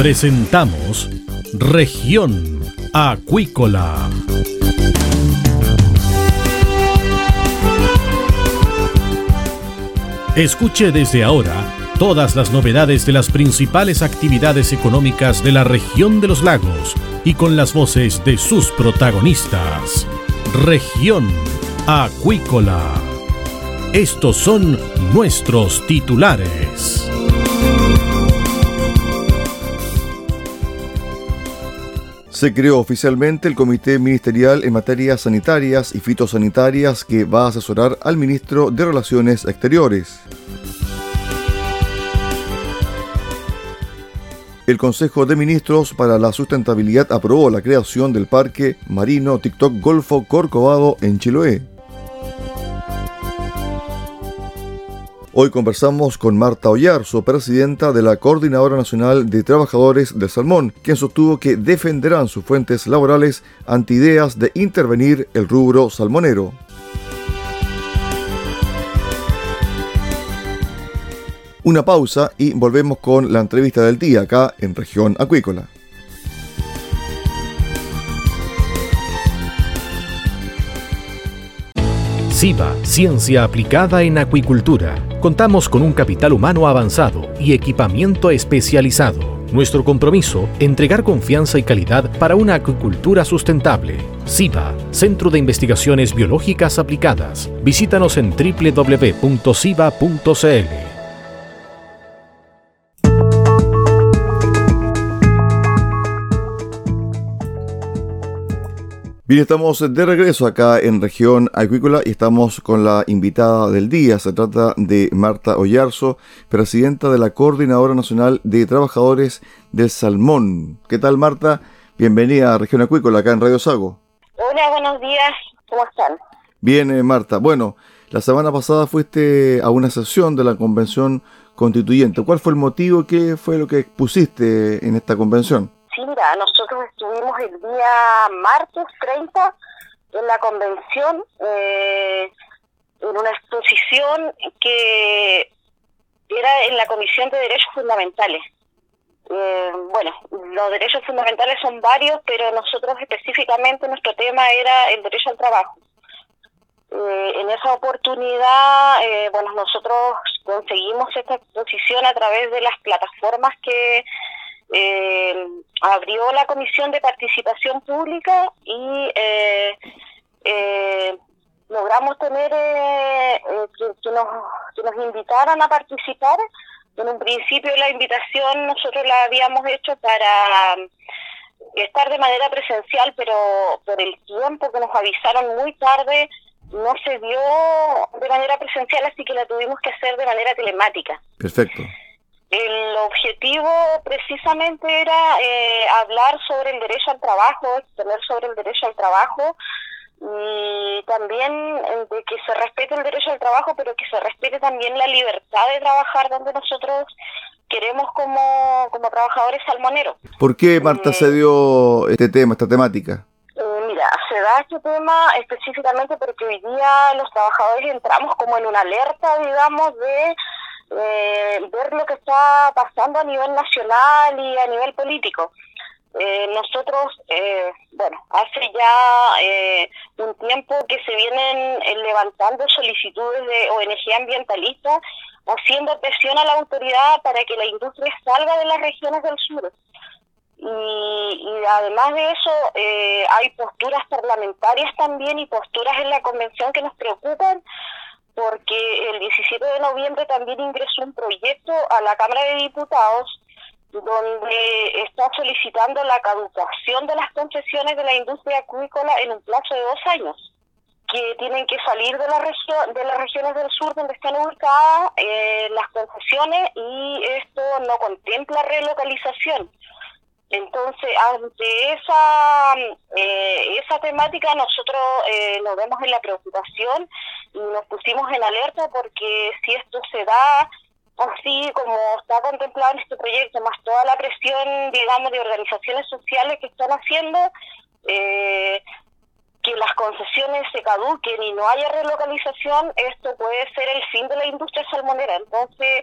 Presentamos Región Acuícola. Escuche desde ahora todas las novedades de las principales actividades económicas de la región de los lagos y con las voces de sus protagonistas. Región Acuícola. Estos son nuestros titulares. Se creó oficialmente el Comité Ministerial en Materias Sanitarias y Fitosanitarias que va a asesorar al Ministro de Relaciones Exteriores. El Consejo de Ministros para la Sustentabilidad aprobó la creación del Parque Marino TikTok Golfo Corcovado en Chiloé. Hoy conversamos con Marta Ollarzo, presidenta de la Coordinadora Nacional de Trabajadores del Salmón, quien sostuvo que defenderán sus fuentes laborales ante ideas de intervenir el rubro salmonero. Una pausa y volvemos con la entrevista del día acá en región acuícola. SIVA, Ciencia Aplicada en Acuicultura. Contamos con un capital humano avanzado y equipamiento especializado. Nuestro compromiso, entregar confianza y calidad para una acuicultura sustentable. SIVA, Centro de Investigaciones Biológicas Aplicadas. Visítanos en www.siva.cl. Bien, estamos de regreso acá en región acuícola y estamos con la invitada del día. Se trata de Marta Ollarzo, presidenta de la Coordinadora Nacional de Trabajadores del Salmón. ¿Qué tal, Marta? Bienvenida a región acuícola acá en Radio Sago. Hola, buenos días. ¿Cómo están? Bien, eh, Marta. Bueno, la semana pasada fuiste a una sesión de la Convención Constituyente. ¿Cuál fue el motivo? ¿Qué fue lo que expusiste en esta convención? Sí, mira, nosotros estuvimos el día martes 30 en la convención, eh, en una exposición que era en la Comisión de Derechos Fundamentales. Eh, bueno, los derechos fundamentales son varios, pero nosotros específicamente nuestro tema era el derecho al trabajo. Eh, en esa oportunidad, bueno, nosotros conseguimos esta exposición a través de las plataformas que eh, abrió la Comisión de Participación Pública y eh, eh, logramos tener eh, que, nos, que nos invitaran a participar. En un principio la invitación nosotros la habíamos hecho para estar de manera presencial, pero por el tiempo que nos avisaron muy tarde, no se dio de manera presencial, así que la tuvimos que hacer de manera telemática. Perfecto. El objetivo precisamente era eh, hablar sobre el derecho al trabajo, exponer sobre el derecho al trabajo y también de que se respete el derecho al trabajo, pero que se respete también la libertad de trabajar donde nosotros queremos como, como trabajadores salmoneros. ¿Por qué, Marta, se eh, dio este tema, esta temática? Eh, mira, se da este tema específicamente porque hoy día los trabajadores entramos como en una alerta, digamos, de eh, ver lo que está pasando a nivel nacional y a nivel político. Eh, nosotros, eh, bueno, hace ya eh, un tiempo que se vienen levantando solicitudes de ONG ambientalistas haciendo presión a la autoridad para que la industria salga de las regiones del sur. Y, y además de eso, hay posturas parlamentarias también y posturas en la convención que nos preocupan porque el 17 de noviembre también ingresó un proyecto a la Cámara de Diputados donde está solicitando la caducación de las concesiones de la industria acuícola en un plazo de dos años que tienen que salir de la región de las regiones del sur donde están ubicadas eh, las concesiones y esto no contempla relocalización entonces, ante esa, eh, esa temática, nosotros eh, nos vemos en la preocupación y nos pusimos en alerta porque si esto se da así como está contemplado en este proyecto, más toda la presión, digamos, de organizaciones sociales que están haciendo, eh, que las concesiones se caduquen y no haya relocalización, esto puede ser el fin de la industria salmonera. Entonces,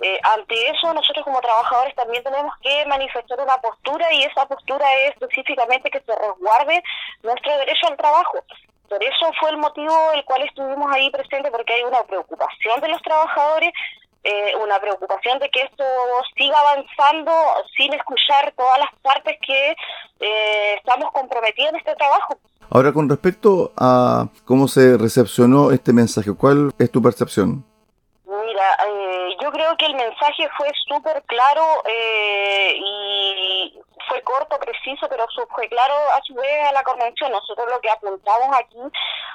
eh, ante eso, nosotros como trabajadores también tenemos que manifestar una postura y esa postura es específicamente que se resguarde nuestro derecho al trabajo. Por eso fue el motivo el cual estuvimos ahí presentes, porque hay una preocupación de los trabajadores, eh, una preocupación de que esto siga avanzando sin escuchar todas las partes que eh, estamos comprometidos en este trabajo. Ahora, con respecto a cómo se recepcionó este mensaje, ¿cuál es tu percepción? Mira, eh, yo creo que el mensaje fue súper claro eh, y fue corto, preciso, pero fue claro a su vez a la convención. Nosotros lo que apuntamos aquí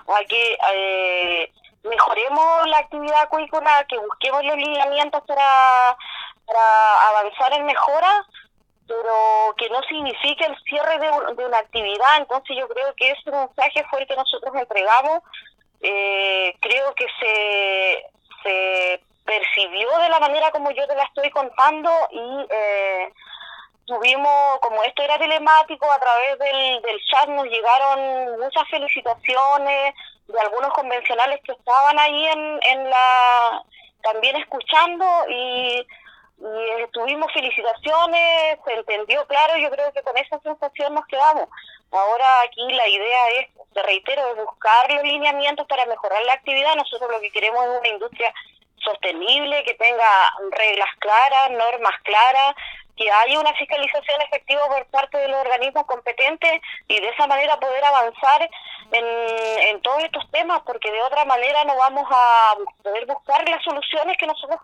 a que eh, mejoremos la actividad acuícola, que busquemos los lineamientos para, avanzar en mejora, pero que no signifique el cierre de, de, una actividad. Entonces yo creo que ese mensaje fue el que nosotros entregamos. Eh, creo que se, se percibió de la manera como yo te la estoy contando y eh, tuvimos, como esto era telemático, a través del, del chat nos llegaron muchas felicitaciones de algunos convencionales que estaban ahí en, en la también escuchando y, y tuvimos felicitaciones, se entendió claro, yo creo que con esa sensación nos quedamos. Ahora aquí la idea es, te reitero, buscar los lineamientos para mejorar la actividad. Nosotros lo que queremos es una industria sostenible, que tenga reglas claras, normas claras, que haya una fiscalización efectiva por parte de los organismos competentes y de esa manera poder avanzar en, en todos estos temas, porque de otra manera no vamos a poder buscar las soluciones que nosotros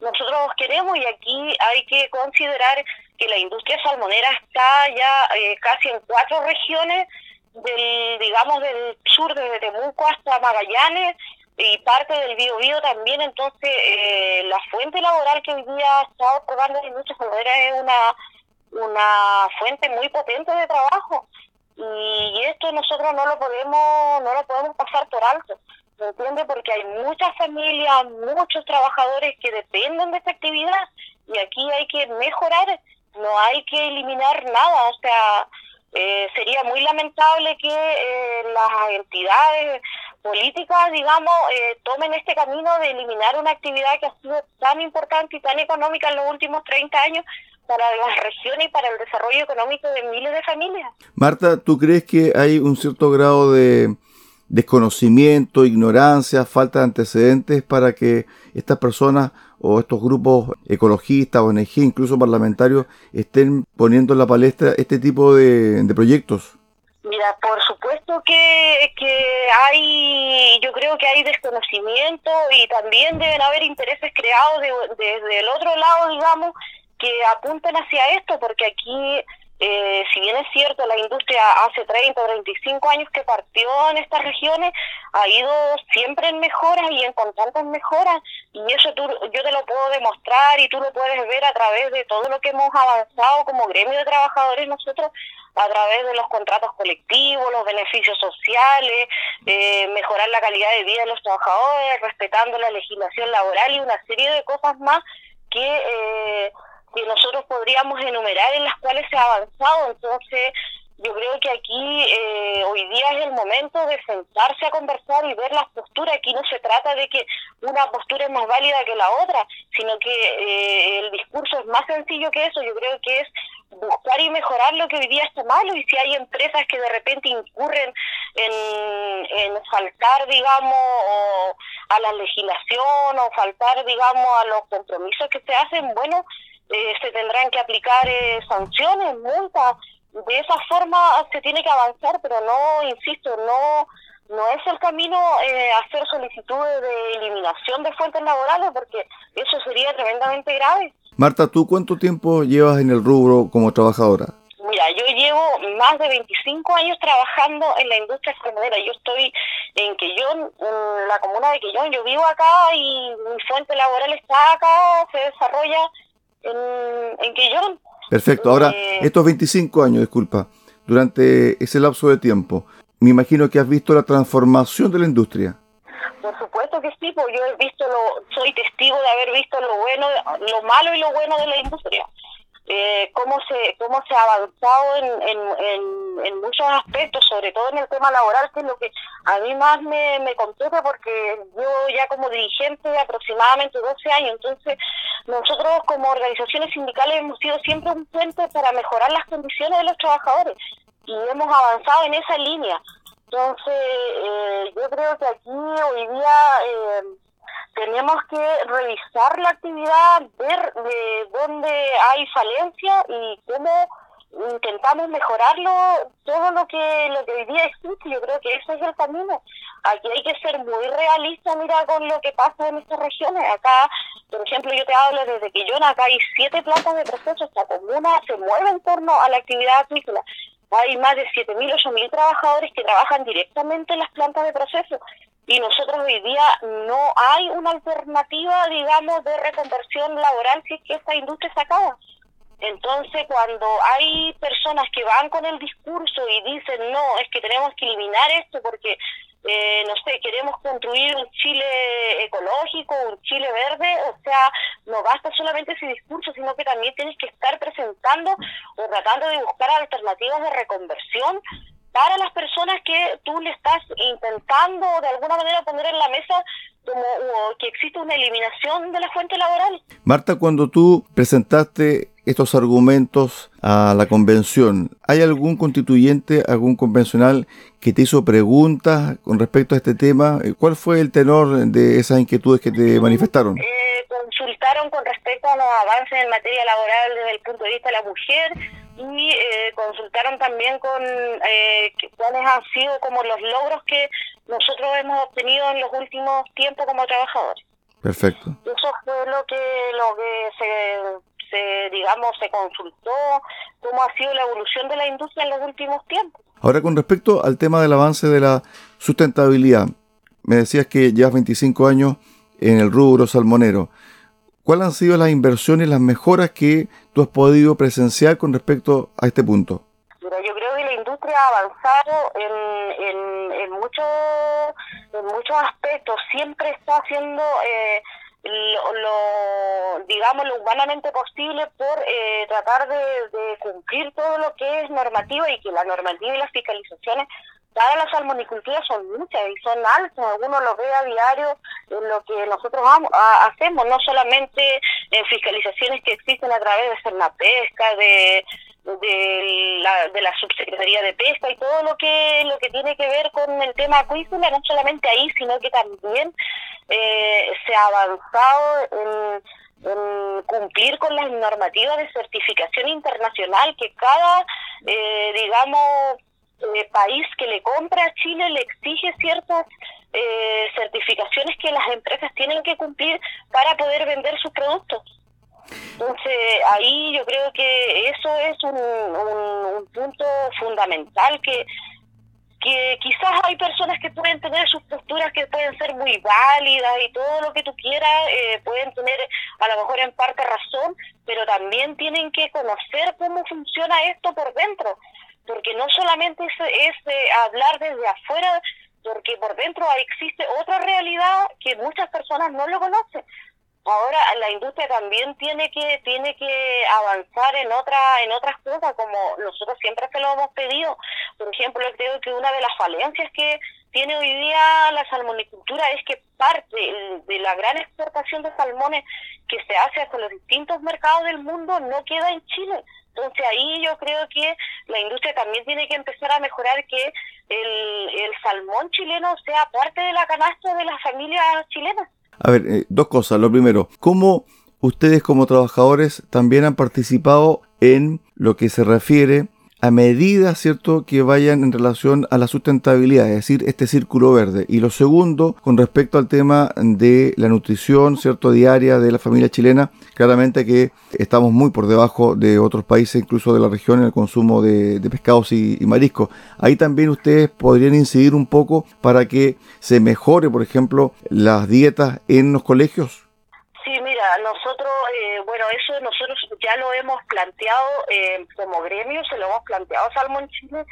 nosotros queremos y aquí hay que considerar que la industria salmonera está ya eh, casi en cuatro regiones del digamos del sur desde Temuco hasta Magallanes y parte del Biobío también, entonces eh, la fuente laboral que hoy día está otorgando la industria salmonera es una, una fuente muy potente de trabajo y esto nosotros no lo podemos no lo podemos pasar por alto ¿me entiende? Porque hay muchas familias, muchos trabajadores que dependen de esta actividad y aquí hay que mejorar, no hay que eliminar nada, o sea, eh, sería muy lamentable que eh, las entidades políticas, digamos, eh, tomen este camino de eliminar una actividad que ha sido tan importante y tan económica en los últimos 30 años para las regiones y para el desarrollo económico de miles de familias. Marta, ¿tú crees que hay un cierto grado de desconocimiento, ignorancia, falta de antecedentes para que estas personas o estos grupos ecologistas, ONG, incluso parlamentarios, estén poniendo en la palestra este tipo de, proyectos? Mira, por supuesto que, que hay, yo creo que hay desconocimiento y también deben haber intereses creados desde de, el otro lado, digamos, que apunten hacia esto, porque aquí eh, si bien es cierto, la industria hace 30 o 35 años que partió en estas regiones, ha ido siempre en mejoras y en constantes mejoras, y eso tú, yo te lo puedo demostrar y tú lo puedes ver a través de todo lo que hemos avanzado como gremio de trabajadores nosotros, a través de los contratos colectivos, los beneficios sociales, eh, mejorar la calidad de vida de los trabajadores, respetando la legislación laboral y una serie de cosas más que... Eh, que nosotros podríamos enumerar en las cuales se ha avanzado. Entonces, yo creo que aquí eh, hoy día es el momento de sentarse a conversar y ver las posturas. Aquí no se trata de que una postura es más válida que la otra, sino que eh, el discurso es más sencillo que eso. Yo creo que es buscar y mejorar lo que hoy día está malo y si hay empresas que de repente incurren en, en faltar, digamos, a la legislación o faltar, digamos, a los compromisos que se hacen, bueno, eh, se tendrán que aplicar eh, sanciones, multas. De esa forma se tiene que avanzar, pero no, insisto, no no es el camino eh, hacer solicitudes de eliminación de fuentes laborales, porque eso sería tremendamente grave. Marta, ¿tú cuánto tiempo llevas en el rubro como trabajadora? Mira, yo llevo más de 25 años trabajando en la industria salmonera. Yo estoy en Quellón, en la comuna de Quellón. Yo vivo acá y mi fuente laboral está acá, se desarrolla en, en Quillón. Perfecto. Ahora, eh, estos 25 años, disculpa, durante ese lapso de tiempo, me imagino que has visto la transformación de la industria. Por supuesto que sí, porque yo he visto lo, soy testigo de haber visto lo bueno, lo malo y lo bueno de la industria. Eh, cómo se cómo se ha avanzado en, en, en, muchos aspectos, sobre todo en el tema laboral, que es lo que a mí más me, me compete porque yo ya como dirigente de aproximadamente 12 años, entonces nosotros como organizaciones sindicales hemos sido siempre un puente para mejorar las condiciones de los trabajadores y hemos avanzado en esa línea. Entonces, eh, yo creo que aquí hoy día eh, tenemos que revisar la actividad, ver de dónde hay falencia y cómo intentamos mejorarlo. Todo lo que lo que hoy día existe yo creo que ese es el camino. Aquí hay que ser muy realista mira con lo que pasa en estas regiones. Acá por ejemplo yo te hablo desde yo acá hay siete plantas de proceso esta comuna se mueve en torno a la actividad agrícola. Hay más de 7.000, 8.000 trabajadores que trabajan directamente en las plantas de proceso y nosotros hoy día no hay una alternativa, digamos, de reconversión laboral si es que esta industria se acaba. Entonces, cuando hay personas que van con el discurso y dicen, no, es que tenemos que eliminar esto porque, eh, no sé, queremos construir un Chile ecológico, un Chile verde, o sea, no basta solamente ese discurso, sino que también tienes que estar presentando o tratando de buscar alternativas de reconversión para las personas que tú le estás intentando de alguna manera poner en la mesa como que existe una eliminación de la fuente laboral. Marta, cuando tú presentaste estos argumentos a la convención, ¿hay algún constituyente, algún convencional que te hizo preguntas con respecto a este tema? ¿Cuál fue el tenor de esas inquietudes que te manifestaron? Eh, consultaron con respecto a los avances en materia laboral desde el punto de vista de la mujer y eh, consultaron también con eh, cuáles han sido como los logros que nosotros hemos obtenido en los últimos tiempos como trabajadores. Perfecto. Eso fue lo que lo que se, se digamos se consultó cómo ha sido la evolución de la industria en los últimos tiempos. Ahora con respecto al tema del avance de la sustentabilidad, me decías que llevas 25 años en el rubro salmonero. ¿Cuáles han sido las inversiones, las mejoras que tú has podido presenciar con respecto a este punto? yo creo que la industria ha avanzado en, en, en, muchos, en muchos aspectos. Siempre está haciendo eh, lo, digamos, lo humanamente posible por eh, tratar de, de, cumplir todo lo que es normativa y que la normativa y las fiscalizaciones para la salmonicultura son muchas y son altas, uno lo ve a diario en lo que nosotros hacemos, no solamente en fiscalizaciones que existen a través de la Pesca, de, de la, de la subsecretaría de pesca y todo lo que lo que tiene que ver con el tema acuícola, no solamente ahí, sino que también eh, se ha avanzado en, cumplir con las normativas de certificación internacional que cada, eh, digamos, eh, país que le compra a Chile le exige ciertas eh, certificaciones que las empresas tienen que cumplir para poder vender sus productos. Entonces, ahí yo creo que eso es un, un, punto fundamental que, que quizás hay personas que pueden tener sus posturas que pueden ser muy válidas y todo lo que tú quieras, eh, pueden tener a lo mejor en parte razón, pero también tienen que conocer cómo funciona esto por dentro porque no solamente es, eh, hablar desde afuera, porque por dentro existe otra realidad que muchas personas no lo conocen. Ahora la industria también tiene que tiene que avanzar en otra en otras cosas como nosotros siempre se lo hemos pedido. Por ejemplo, creo que una de las falencias que tiene hoy día la salmonicultura es que parte de la gran exportación de salmones que se hace hacia los distintos mercados del mundo no queda en Chile. Entonces ahí yo creo que la industria también tiene que empezar a mejorar que el, el salmón chileno sea parte de la canasta de las familias chilenas. A ver, eh, dos cosas. Lo primero, ¿cómo ustedes como trabajadores también han participado en lo que se refiere a medidas, ¿cierto?, que vayan en relación a la sustentabilidad, es decir, este círculo verde. Y lo segundo, con respecto al tema de la nutrición, ¿cierto?, diaria de la familia chilena, claramente que estamos muy por debajo de otros países, incluso de la región, en el consumo de, pescados y, y mariscos. Ahí también ustedes podrían incidir un poco para que se mejore, por ejemplo, las dietas en los colegios. Nosotros, eh, bueno, eso nosotros ya lo hemos planteado eh, como gremio, se lo hemos planteado a Salmón Chile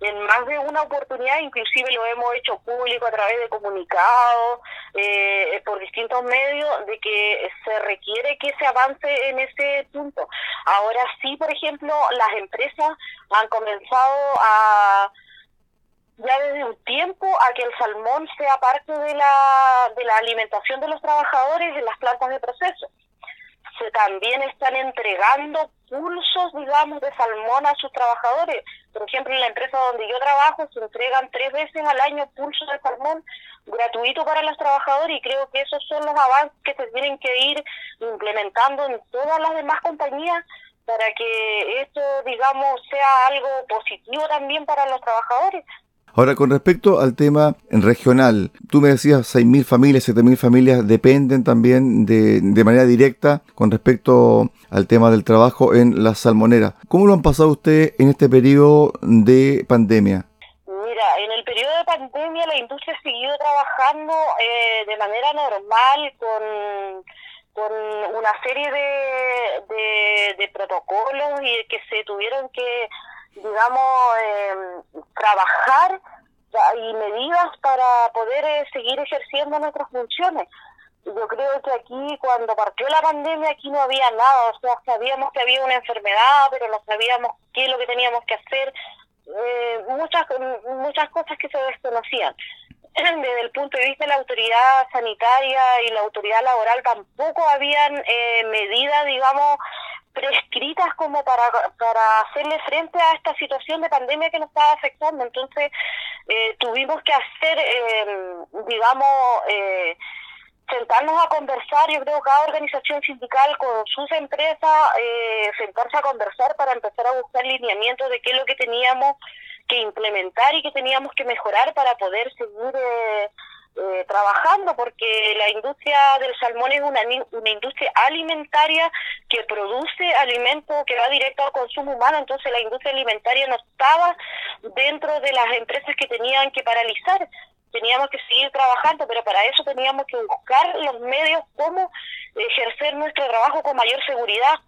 en más de una oportunidad, inclusive lo hemos hecho público a través de comunicados, eh, por distintos medios, de que se requiere que se avance en ese punto. Ahora sí, por ejemplo, las empresas han comenzado a ya desde un tiempo a que el salmón sea parte de la, de la alimentación de los trabajadores en las plantas de proceso. Se también están entregando pulsos, digamos, de salmón a sus trabajadores. Por ejemplo, en la empresa donde yo trabajo se entregan tres veces al año pulsos de salmón gratuito para los trabajadores y creo que esos son los avances que se tienen que ir implementando en todas las demás compañías para que esto, digamos, sea algo positivo también para los trabajadores. Ahora, con respecto al tema regional, tú me decías 6.000 familias, 7.000 familias dependen también de, de manera directa con respecto al tema del trabajo en la salmonera. ¿Cómo lo han pasado ustedes en este periodo de pandemia? Mira, en el periodo de pandemia la industria seguido trabajando eh, de manera normal con, una serie de, de, de protocolos y que se tuvieron que digamos, eh, trabajar y medidas para poder eh, seguir ejerciendo nuestras funciones. Yo creo que aquí, cuando partió la pandemia, aquí no había nada, o sea, sabíamos que había una enfermedad, pero no sabíamos qué es lo que teníamos que hacer, eh, muchas, muchas cosas que se desconocían. Desde el punto de vista de la autoridad sanitaria y la autoridad laboral tampoco habían eh, medidas, digamos, prescritas como para, para hacerle frente a esta situación de pandemia que nos estaba afectando. Entonces, eh, tuvimos que hacer, eh, digamos, sentarnos a conversar, yo creo cada organización sindical con sus empresas, eh, sentarse a conversar para empezar a buscar lineamientos de qué es lo que teníamos que implementar y que teníamos que mejorar para poder seguir eh, eh, trabajando porque la industria del salmón es una, una industria alimentaria que produce alimento que va directo al consumo humano, entonces la industria alimentaria no estaba dentro de las empresas que tenían que paralizar, teníamos que seguir trabajando, pero para eso teníamos que buscar los medios cómo ejercer nuestro trabajo con mayor seguridad.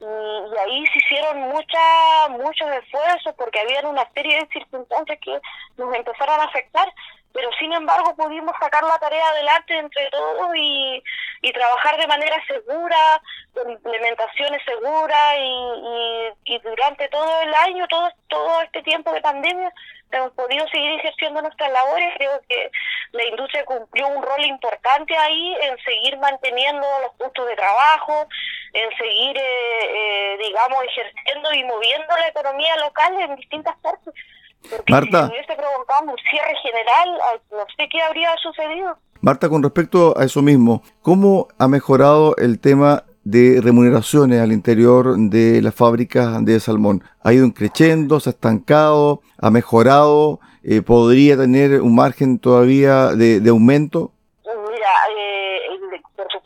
Y, y ahí se hicieron mucha, muchos esfuerzos porque había una serie de circunstancias que nos empezaron a afectar pero sin embargo pudimos sacar la tarea adelante entre todos y, y trabajar de manera segura, con implementaciones seguras y, y, durante todo el año, todo, todo este tiempo de pandemia, hemos podido seguir ejerciendo nuestras labores. Creo que la industria cumplió un rol importante ahí en seguir manteniendo los puntos de trabajo, en seguir, eh, eh, digamos, ejerciendo y moviendo la economía local en distintas partes. Marta. Si hubiese un cierre general, no sé qué habría sucedido. Marta, con respecto a eso mismo, ¿cómo ha mejorado el tema de remuneraciones al interior de las fábricas de salmón? ¿Ha ido creciendo, se ha estancado, ha mejorado? Eh, ¿Podría tener un margen todavía de, de aumento? Mira, eh,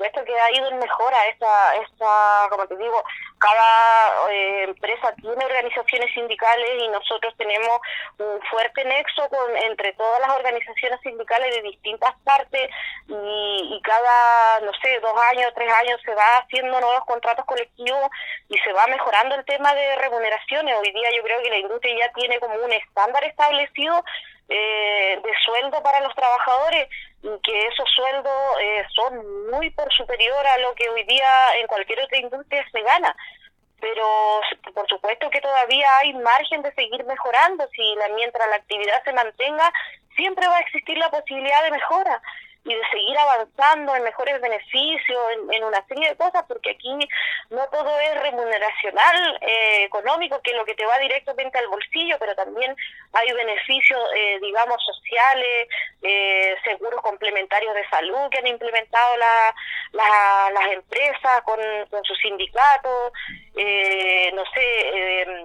supuesto que ha ido en mejora esta, esta como te digo, cada eh, empresa tiene organizaciones sindicales y nosotros tenemos un fuerte nexo con entre todas las organizaciones sindicales de distintas partes y, y cada, no sé, dos años, tres años se va haciendo nuevos contratos colectivos y se va mejorando el tema de remuneraciones. Hoy día yo creo que la industria ya tiene como un estándar establecido eh, de sueldo para los trabajadores que esos sueldos eh, son muy por superior a lo que hoy día en cualquier otra industria se gana. Pero por supuesto que todavía hay margen de seguir mejorando. Si la mientras la actividad se mantenga siempre va a existir la posibilidad de mejora y de seguir avanzando en mejores beneficios, en, una serie de cosas, porque aquí no todo es remuneracional, eh, económico, que es lo que te va directamente al bolsillo, pero también hay beneficios, eh, digamos, sociales, eh, seguros complementarios de salud que han implementado la, las empresas con, con sus sindicatos, no sé,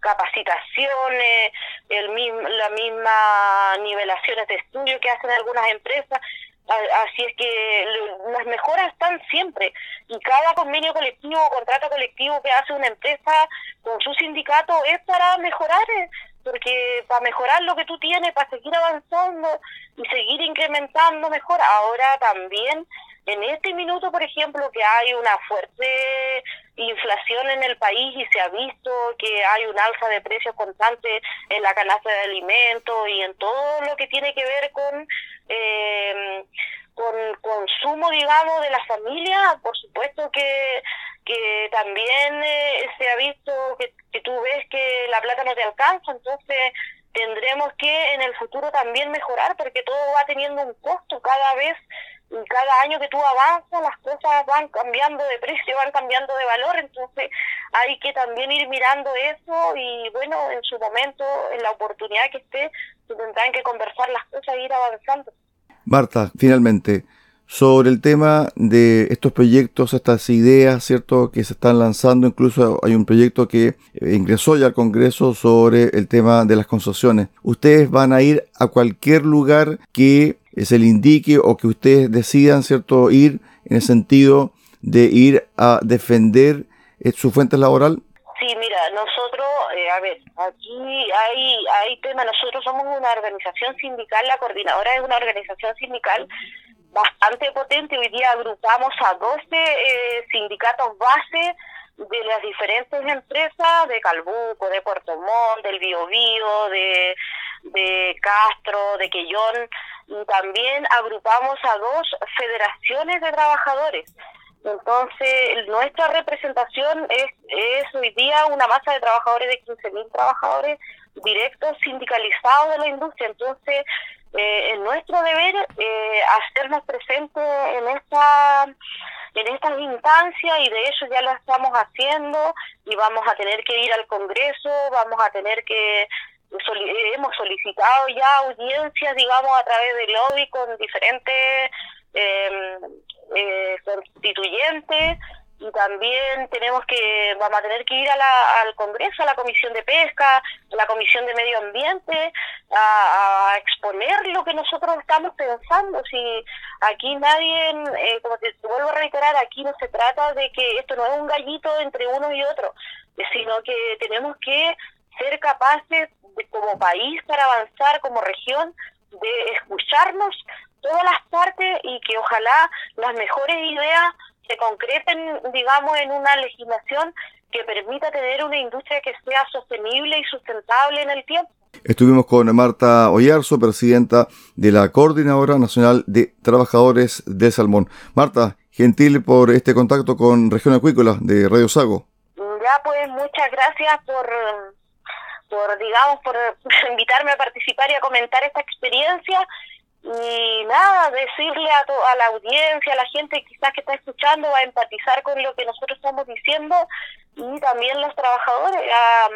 capacitaciones, el mismo, la misma nivelaciones de estudio que hacen algunas empresas. Así es que las mejoras están siempre y cada convenio colectivo o contrato colectivo que hace una empresa con su sindicato es para mejorar, eh, porque para mejorar lo que tú tienes, para seguir avanzando y seguir incrementando mejor. Ahora también en este minuto, por ejemplo, que hay una fuerte inflación en el país y se ha visto que hay un alza de precios constante en la canasta de alimentos y en todo lo que tiene que ver con eh, con consumo, digamos, de la familia, por supuesto que, que también eh, se ha visto que, que tú ves que la plata no te alcanza, entonces tendremos que en el futuro también mejorar porque todo va teniendo un costo cada vez y cada año que tú avanzas las cosas van cambiando de precio, van cambiando de valor, entonces hay que también ir mirando eso y bueno, en su momento, en la oportunidad que esté, se tendrán que conversar las cosas e ir avanzando. Marta, finalmente, sobre el tema de estos proyectos, estas ideas, ¿cierto?, que se están lanzando. Incluso hay un proyecto que eh, ingresó ya al Congreso sobre el tema de las concesiones. Ustedes van a ir a cualquier lugar que se le indique o que ustedes decidan, ¿cierto?, ir en el sentido de ir a defender eh, su fuente laboral. Sí, mira, nosotros, eh, a ver, aquí hay, hay tema, nosotros somos una organización sindical, la coordinadora es una organización sindical bastante potente. Hoy día agrupamos a 12 eh, sindicatos base de las diferentes empresas de Calbuco, de Puerto Montt, del Biobío, de, de Castro, de Quellón, y también agrupamos a dos federaciones de trabajadores. Entonces, nuestra representación es, es hoy día una masa de trabajadores de 15.000 trabajadores directos sindicalizados de la industria. Entonces, eh, es nuestro deber eh, hacernos presentes en esta en estas instancias y de hecho ya lo estamos haciendo y vamos a tener que ir al Congreso, vamos a tener que hemos solicitado ya audiencias, digamos, a través del lobby con diferentes em, eh, constituyentes y también tenemos que vamos a tener que ir a la, al Congreso, a la Comisión de Pesca, a la Comisión de Medio Ambiente, a, exponer lo que nosotros estamos pensando. Si aquí nadie, eh, como te, vuelvo a reiterar, aquí no se trata de que esto no es un gallito entre uno y otro, sino que tenemos que ser capaces como país para avanzar como región de escucharnos todas las partes y que ojalá las mejores ideas se concreten, digamos, en una legislación que permita tener una industria que sea sostenible y sustentable en el tiempo. Estuvimos con Marta Oyarzo, presidenta de la Coordinadora Nacional de Trabajadores de Salmón. Marta, gentil por este contacto con Región Acuícola de Radio Sago. Ya, pues muchas gracias por, por digamos, por invitarme a participar y a comentar esta experiencia y nada, decirle a, a la audiencia, a la gente quizás que está escuchando, a empatizar con lo que nosotros estamos diciendo y también los trabajadores, a,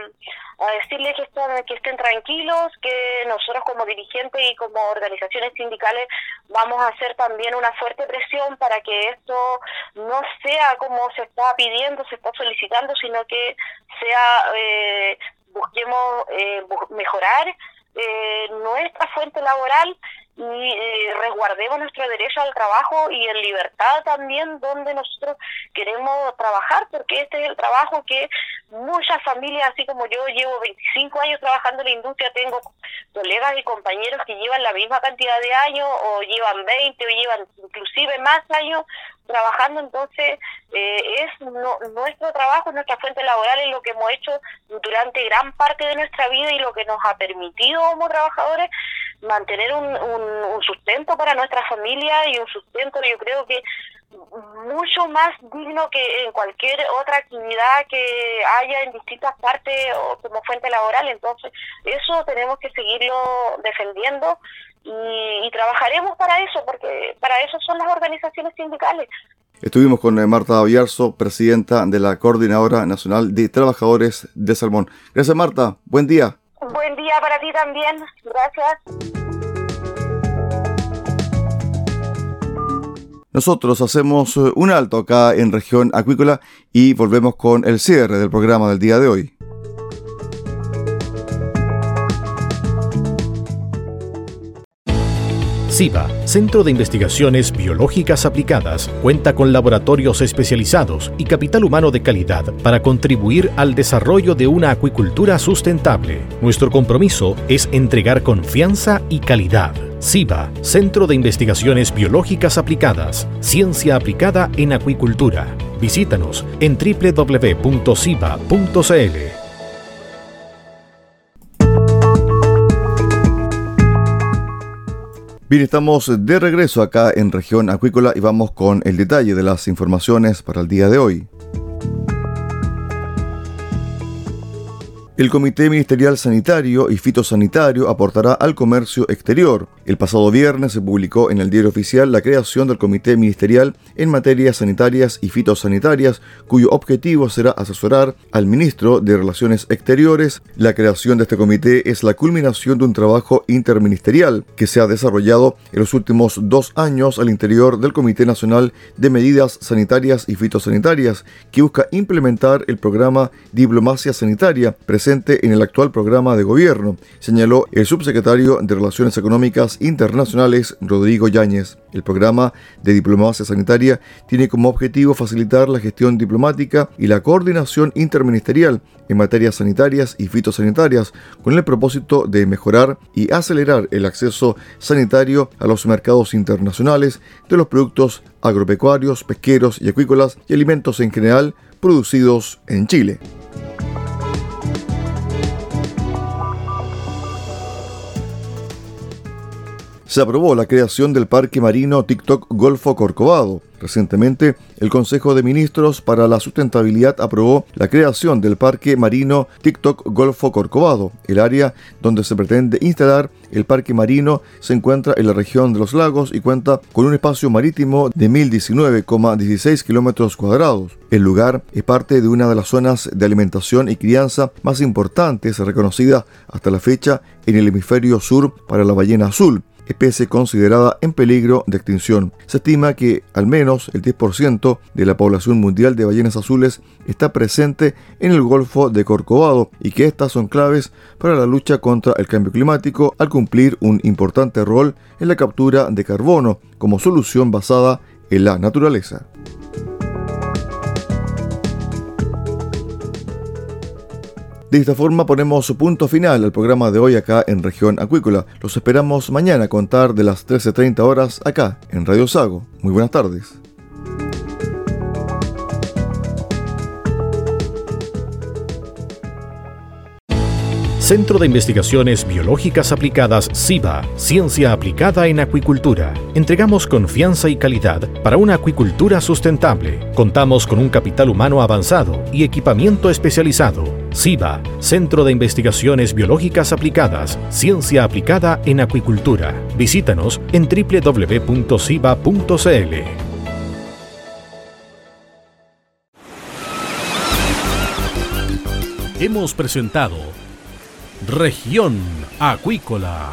a decirles que, estén, que estén tranquilos, que nosotros como dirigentes y como organizaciones sindicales vamos a hacer también una fuerte presión para que esto no sea como se está pidiendo, se está solicitando, sino que sea, eh, busquemos eh, mejorar eh, nuestra fuente laboral y eh, resguardemos nuestro derecho al trabajo y en libertad también donde nosotros queremos trabajar, porque este es el trabajo que muchas familias, así como yo llevo 25 años trabajando en la industria, tengo colegas y compañeros que llevan la misma cantidad de años o llevan 20 o llevan inclusive más años trabajando, entonces eh, es nuestro trabajo, nuestra fuente laboral es lo que hemos hecho durante gran parte de nuestra vida y lo que nos ha permitido como trabajadores mantener un, un, sustento para nuestra familia y un sustento yo creo que mucho más digno que en cualquier otra actividad que haya en distintas partes o como fuente laboral. Entonces, eso tenemos que seguirlo defendiendo y, y trabajaremos para eso, porque para eso son las organizaciones sindicales. Estuvimos con eh, Marta Villarzo, presidenta de la Coordinadora Nacional de Trabajadores de Salmón. Gracias, Marta. Buen día. Ti también. Gracias. Nosotros hacemos eh, un alto acá en región acuícola y volvemos con el cierre del programa del día de hoy. CIBA, Centro de Investigaciones Biológicas Aplicadas, cuenta con laboratorios especializados y capital humano de calidad para contribuir al desarrollo de una acuicultura sustentable. Nuestro compromiso es entregar confianza y calidad. CIBA, Centro de Investigaciones Biológicas Aplicadas, Ciencia Aplicada en Acuicultura. Visítanos en www.ciba.cl. Bien, estamos de regreso acá en región acuícola y vamos con el detalle de las informaciones para el día de hoy. El Comité Ministerial Sanitario y Fitosanitario aportará al comercio exterior. El pasado viernes se publicó en el diario oficial la creación del Comité Ministerial en materias sanitarias y fitosanitarias, cuyo objetivo será asesorar al ministro de Relaciones Exteriores. La creación de este comité es la culminación de un trabajo interministerial que se ha desarrollado en los últimos dos años al interior del Comité Nacional de Medidas Sanitarias y Fitosanitarias, que busca implementar el programa Diplomacia Sanitaria presente en el actual programa de gobierno, señaló el subsecretario de Relaciones Económicas Internacionales, Rodrigo Yáñez. El programa de diplomacia sanitaria tiene como objetivo facilitar la gestión diplomática y la coordinación interministerial en materias sanitarias y fitosanitarias con el propósito de mejorar y acelerar el acceso sanitario a los mercados internacionales de los productos agropecuarios, pesqueros y acuícolas y alimentos en general producidos en Chile. Se aprobó la creación del Parque Marino TikTok Golfo Corcovado. Recientemente, el Consejo de Ministros para la Sustentabilidad aprobó la creación del Parque Marino TikTok Golfo Corcovado. El área donde se pretende instalar el Parque Marino se encuentra en la región de los lagos y cuenta con un espacio marítimo de 1.019,16 kilómetros cuadrados. El lugar es parte de una de las zonas de alimentación y crianza más importantes reconocida hasta la fecha en el hemisferio sur para la ballena azul especie considerada en peligro de extinción. Se estima que al menos el 10% de la población mundial de ballenas azules está presente en el Golfo de Corcovado y que estas son claves para la lucha contra el cambio climático al cumplir un importante rol en la captura de carbono como solución basada en la naturaleza. De esta forma ponemos punto final al programa de hoy acá en región acuícola. Los esperamos mañana a contar de las 13.30 horas acá en Radio Sago. Muy buenas tardes. Centro de Investigaciones Biológicas Aplicadas CIBA, Ciencia Aplicada en Acuicultura. Entregamos confianza y calidad para una acuicultura sustentable. Contamos con un capital humano avanzado y equipamiento especializado. CIBA, Centro de Investigaciones Biológicas Aplicadas, Ciencia Aplicada en Acuicultura. Visítanos en www.ciba.cl. Hemos presentado Región Acuícola.